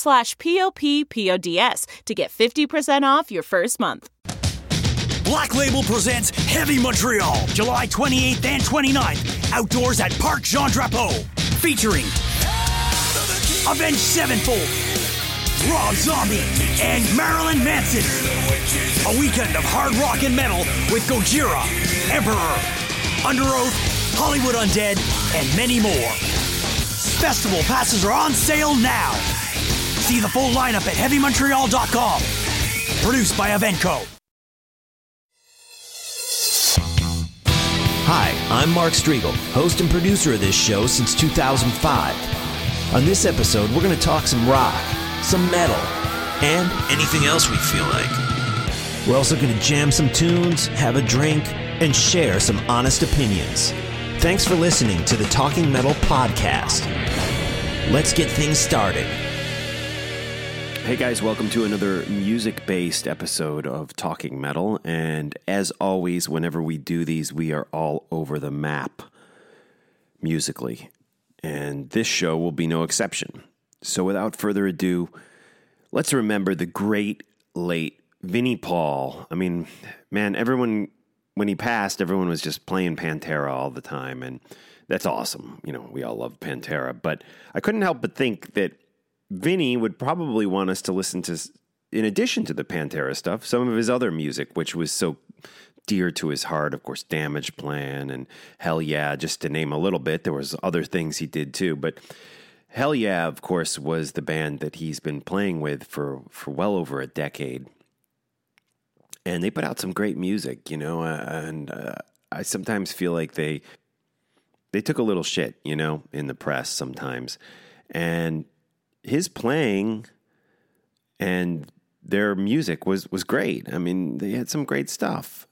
slash p-o-p-p-o-d-s to get 50% off your first month. Black Label presents Heavy Montreal, July 28th and 29th, outdoors at Parc Jean Drapeau, featuring Avenged Sevenfold, Rob Zombie, and Marilyn Manson. A weekend of hard rock and metal with Gojira, Emperor, Underoath, Hollywood Undead, and many more. Festival passes are on sale now. See the full lineup at HeavyMontreal.com. Produced by Eventco. Hi, I'm Mark Strigl, host and producer of this show since 2005. On this episode, we're going to talk some rock, some metal, and anything else we feel like. We're also going to jam some tunes, have a drink, and share some honest opinions. Thanks for listening to the Talking Metal Podcast. Let's get things started. Hey guys, welcome to another music based episode of Talking Metal. And as always, whenever we do these, we are all over the map musically. And this show will be no exception. So without further ado, let's remember the great late Vinnie Paul. I mean, man, everyone, when he passed, everyone was just playing Pantera all the time. And that's awesome. You know, we all love Pantera. But I couldn't help but think that Vinnie would probably want us to listen to, in addition to the Pantera stuff, some of his other music, which was so dear to his heart. Of course, Damageplan and Hell Yeah, just to name a little bit. There was other things he did too, but Hell Yeah, of course, was the band that he's been playing with for for well over a decade, and they put out some great music, you know. Uh, and uh, I sometimes feel like they they took a little shit, you know, in the press sometimes, and his playing and their music was was great. I mean, they had some great stuff.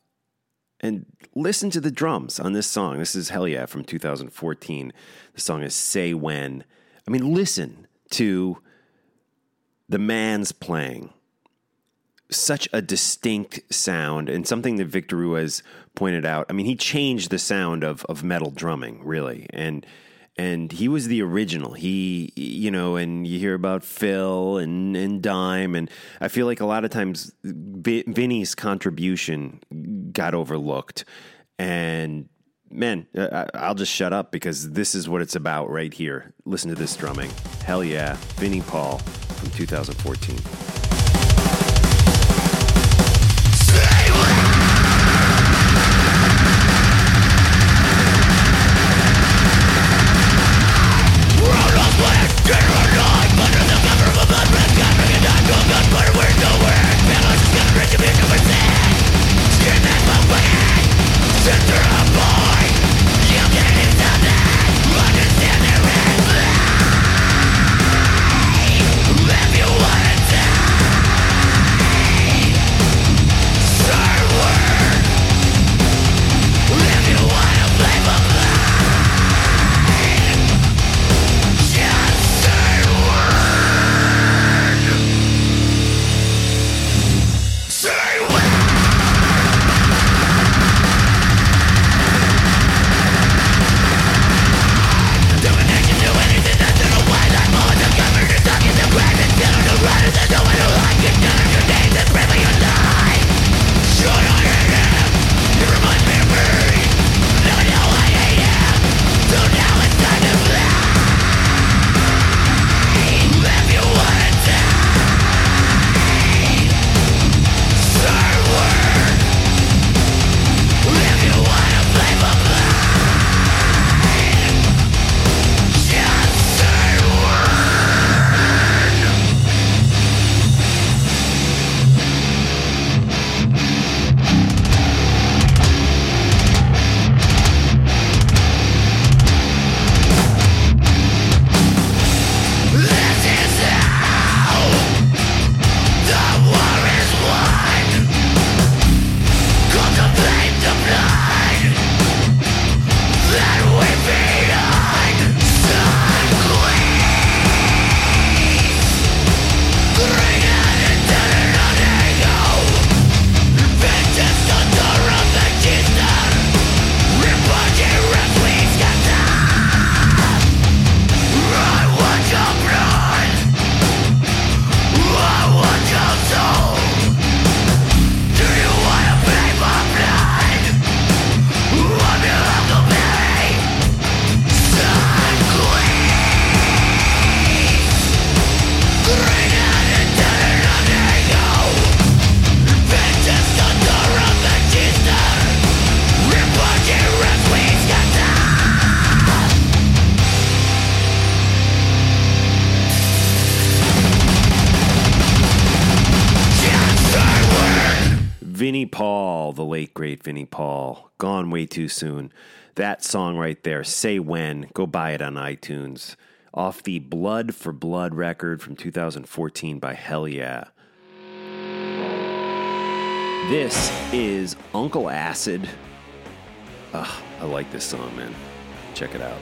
And listen to the drums on this song. This is Hell Yeah from 2014. The song is Say When. I mean, listen to the man's playing. Such a distinct sound and something that Victor Ruiz pointed out. I mean, he changed the sound of of metal drumming, really. And and he was the original. He, you know, and you hear about Phil and, and Dime, and I feel like a lot of times Vinnie's contribution got overlooked. And man, uh, I, I'll just shut up because this is what it's about right here. Listen to this drumming. Hell yeah. Vinnie Paul from 2014. The late great Vinnie Paul, gone way too soon. That song right there, Say When, go buy it on iTunes. Off the Blood for Blood record from 2014 by Hell Yeah. This is Uncle Acid. Ugh, I like this song, man. Check it out.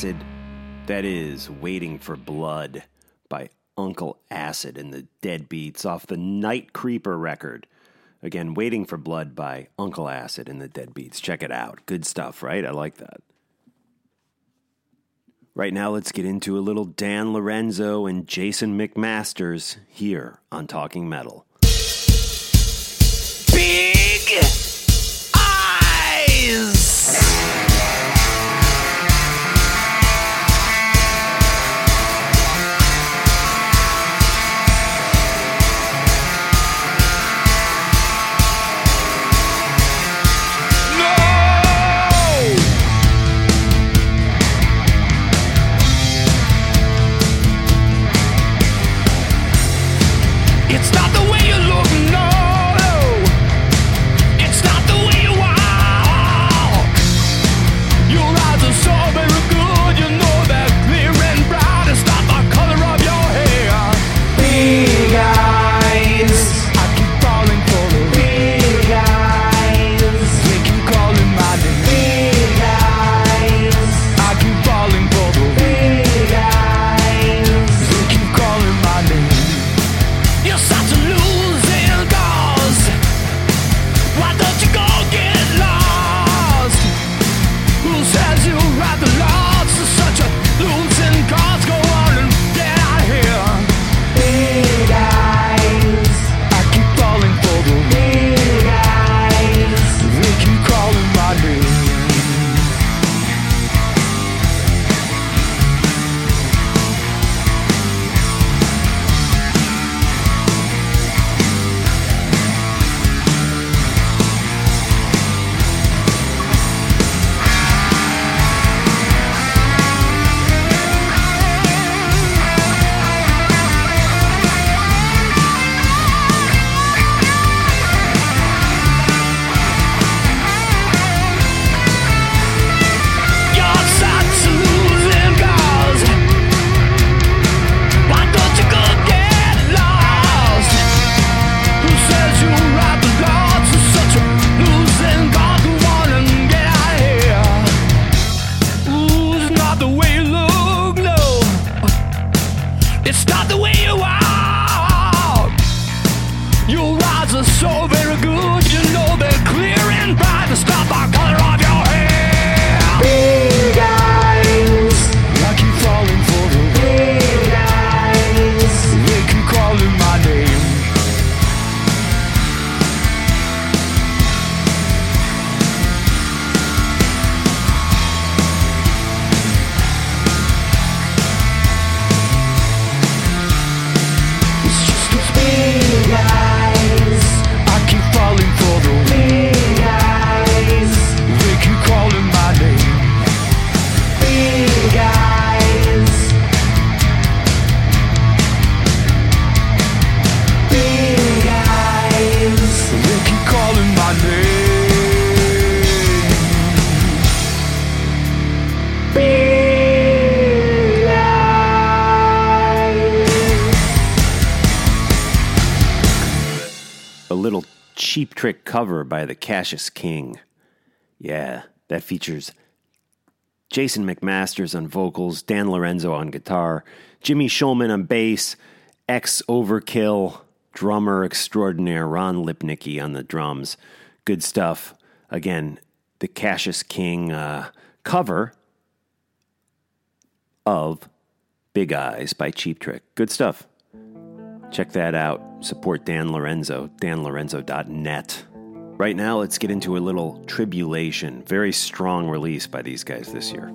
Acid. That is Waiting for Blood by Uncle Acid and the Deadbeats off the Night Creeper record. Again, Waiting for Blood by Uncle Acid and the Deadbeats. Check it out. Good stuff, right? I like that. Right now, let's get into a little Dan Lorenzo and Jason McMasters here on Talking Metal. Big eyes! You rather lost? You're such a losing cause. Cheap trick cover by the Cassius King. Yeah, that features Jason McMasters on vocals, Dan Lorenzo on guitar, Jimmy Schulman on bass, ex Overkill drummer extraordinaire Ron Lipnicki on the drums. Good stuff. Again, the Cassius King uh, cover of Big Eyes by Cheap Trick. Good stuff. Check that out. Support Dan Lorenzo, danlorenzo.net. Right now, let's get into a little Tribulation. Very strong release by these guys this year.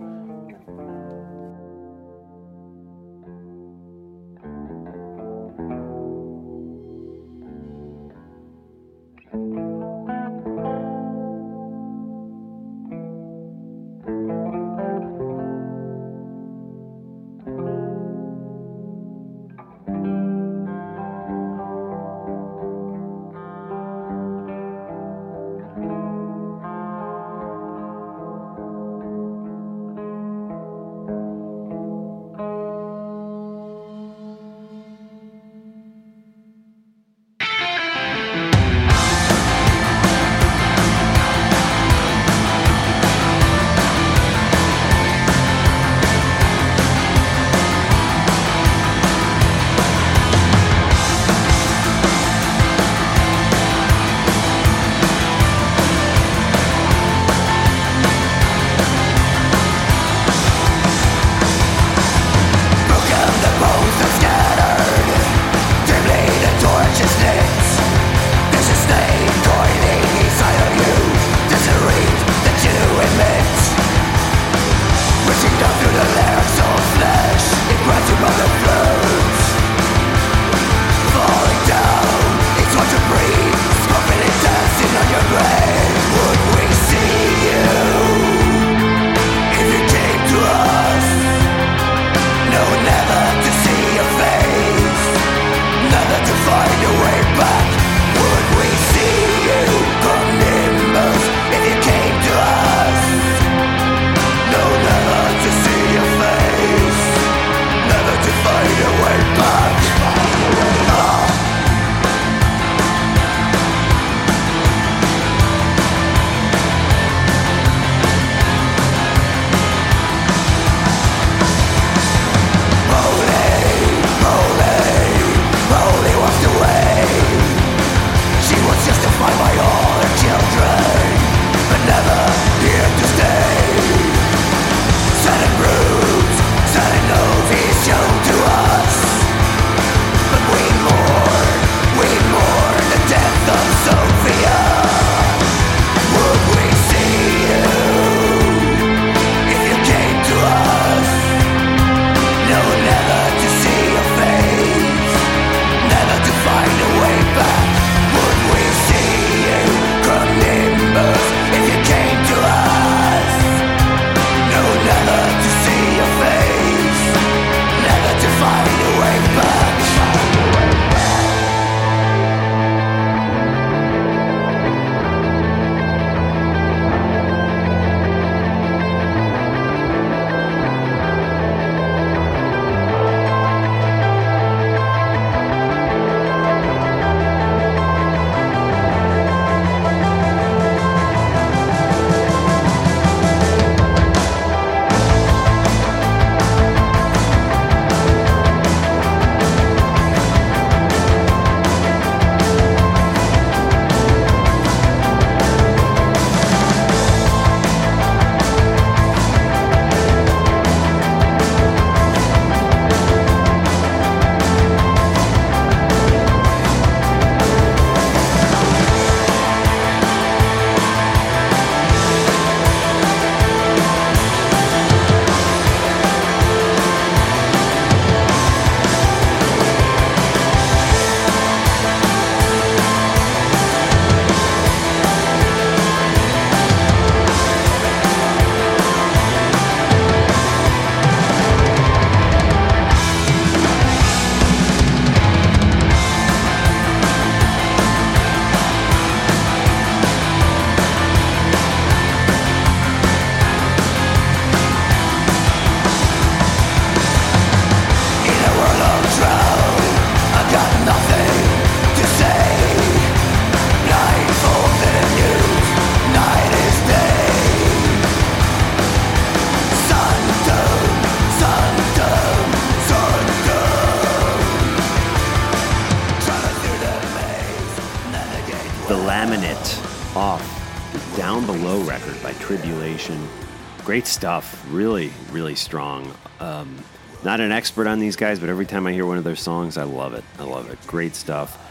Stuff. Really, really strong. Um, not an expert on these guys, but every time I hear one of their songs, I love it. I love it. Great stuff.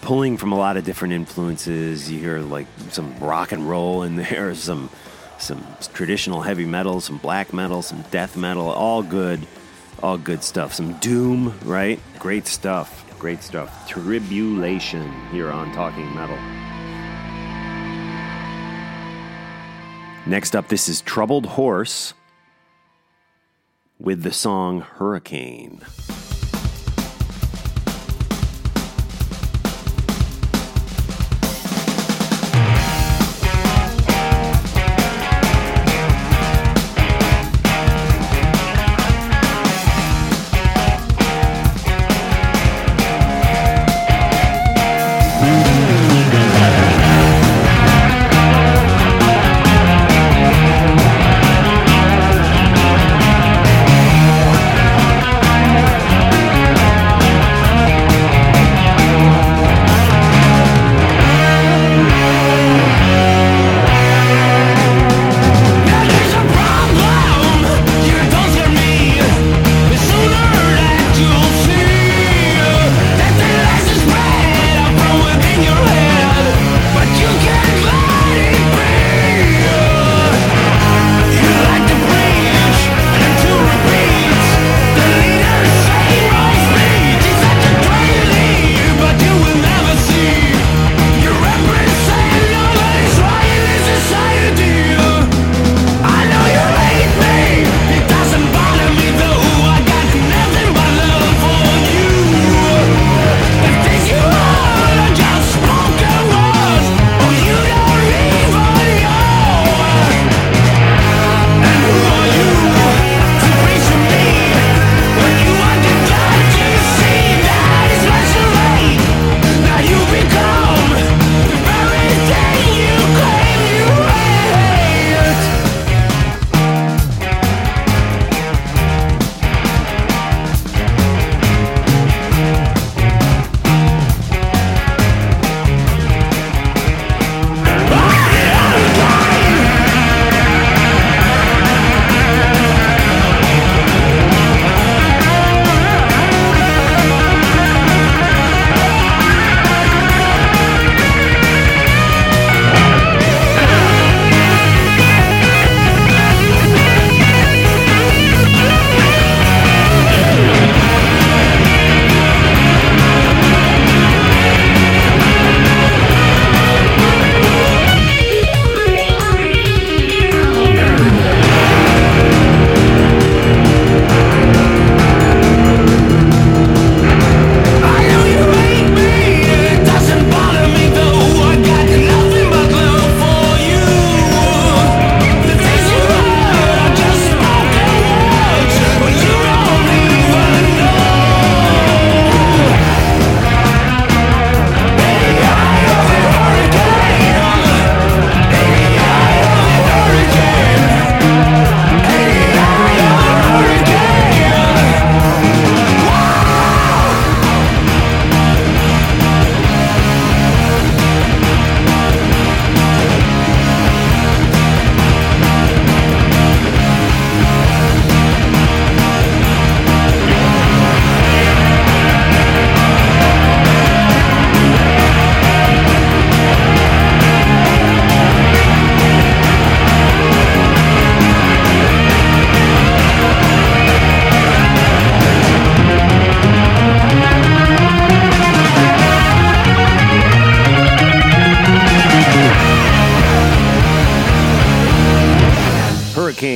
Pulling from a lot of different influences. You hear like some rock and roll in there, some some traditional heavy metal, some black metal, some death metal, all good, all good stuff. Some doom, right? Great stuff. Great stuff. Tribulation here on Talking Metal. Next up, this is Troubled Horse with the song Hurricane.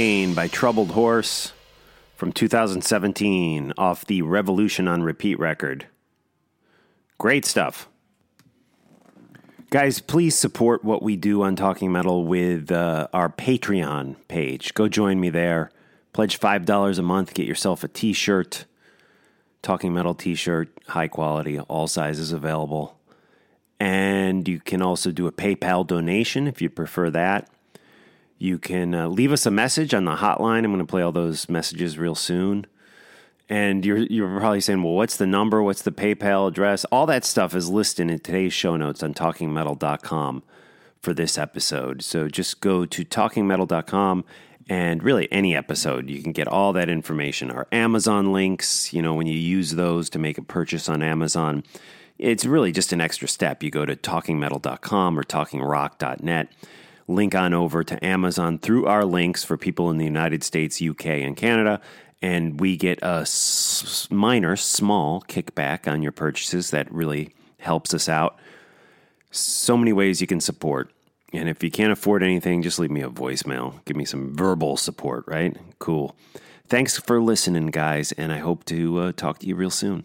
By Troubled Horse from 2017 off the Revolution on Repeat record. Great stuff. Guys, please support what we do on Talking Metal with uh, our Patreon page. Go join me there. Pledge $5 a month, get yourself a t shirt. Talking Metal t shirt, high quality, all sizes available. And you can also do a PayPal donation if you prefer that. You can uh, leave us a message on the hotline. I'm going to play all those messages real soon. And you're you're probably saying, well, what's the number? What's the PayPal address? All that stuff is listed in today's show notes on talkingmetal.com for this episode. So just go to talkingmetal.com and really any episode, you can get all that information. Our Amazon links, you know, when you use those to make a purchase on Amazon, it's really just an extra step. You go to talkingmetal.com or talkingrock.net, link on over to Amazon through our links for people in the United States, UK, and Canada. And we get a s- minor, small kickback on your purchases that really helps us out. So many ways you can support. And if you can't afford anything, just leave me a voicemail. Give me some verbal support, right? Cool. Thanks for listening, guys, and I hope to uh, talk to you real soon.